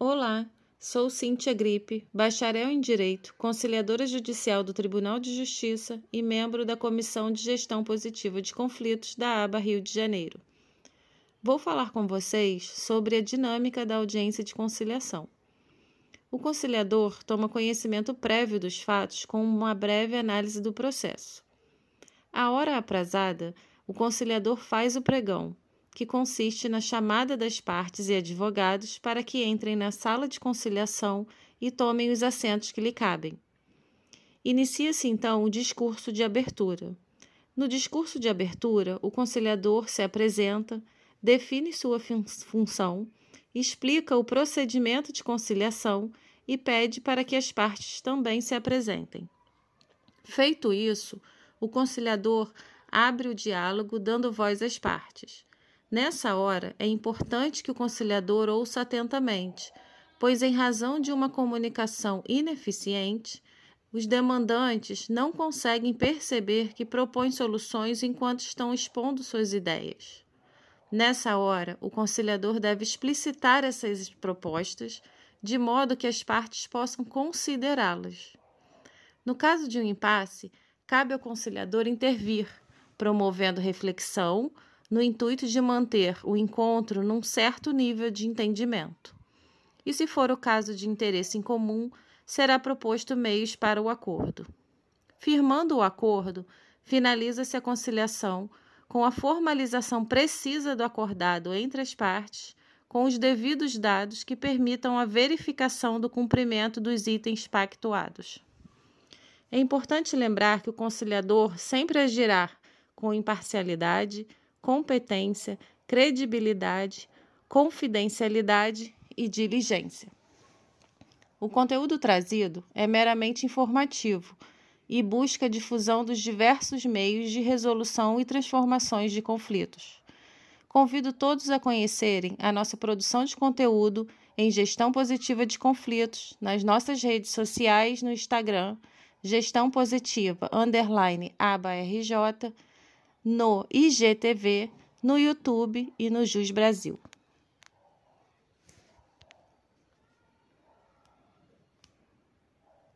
Olá, sou Cíntia Gripe, bacharel em Direito, conciliadora judicial do Tribunal de Justiça e membro da Comissão de Gestão Positiva de Conflitos da ABA Rio de Janeiro. Vou falar com vocês sobre a dinâmica da audiência de conciliação. O conciliador toma conhecimento prévio dos fatos com uma breve análise do processo. À hora aprazada, o conciliador faz o pregão, que consiste na chamada das partes e advogados para que entrem na sala de conciliação e tomem os assentos que lhe cabem. Inicia-se então o discurso de abertura. No discurso de abertura, o conciliador se apresenta, define sua função, explica o procedimento de conciliação e pede para que as partes também se apresentem. Feito isso, o conciliador abre o diálogo dando voz às partes. Nessa hora, é importante que o conciliador ouça atentamente, pois, em razão de uma comunicação ineficiente, os demandantes não conseguem perceber que propõem soluções enquanto estão expondo suas ideias. Nessa hora, o conciliador deve explicitar essas propostas de modo que as partes possam considerá-las. No caso de um impasse, cabe ao conciliador intervir, promovendo reflexão no intuito de manter o encontro num certo nível de entendimento. E se for o caso de interesse em comum, será proposto meios para o acordo. Firmando o acordo, finaliza-se a conciliação com a formalização precisa do acordado entre as partes, com os devidos dados que permitam a verificação do cumprimento dos itens pactuados. É importante lembrar que o conciliador sempre agirá com imparcialidade, competência, credibilidade, confidencialidade e diligência. O conteúdo trazido é meramente informativo e busca a difusão dos diversos meios de resolução e transformações de conflitos. Convido todos a conhecerem a nossa produção de conteúdo em gestão positiva de conflitos nas nossas redes sociais no Instagram, gestão positiva underline ABARJ no IGTV, no YouTube e no Jus Brasil.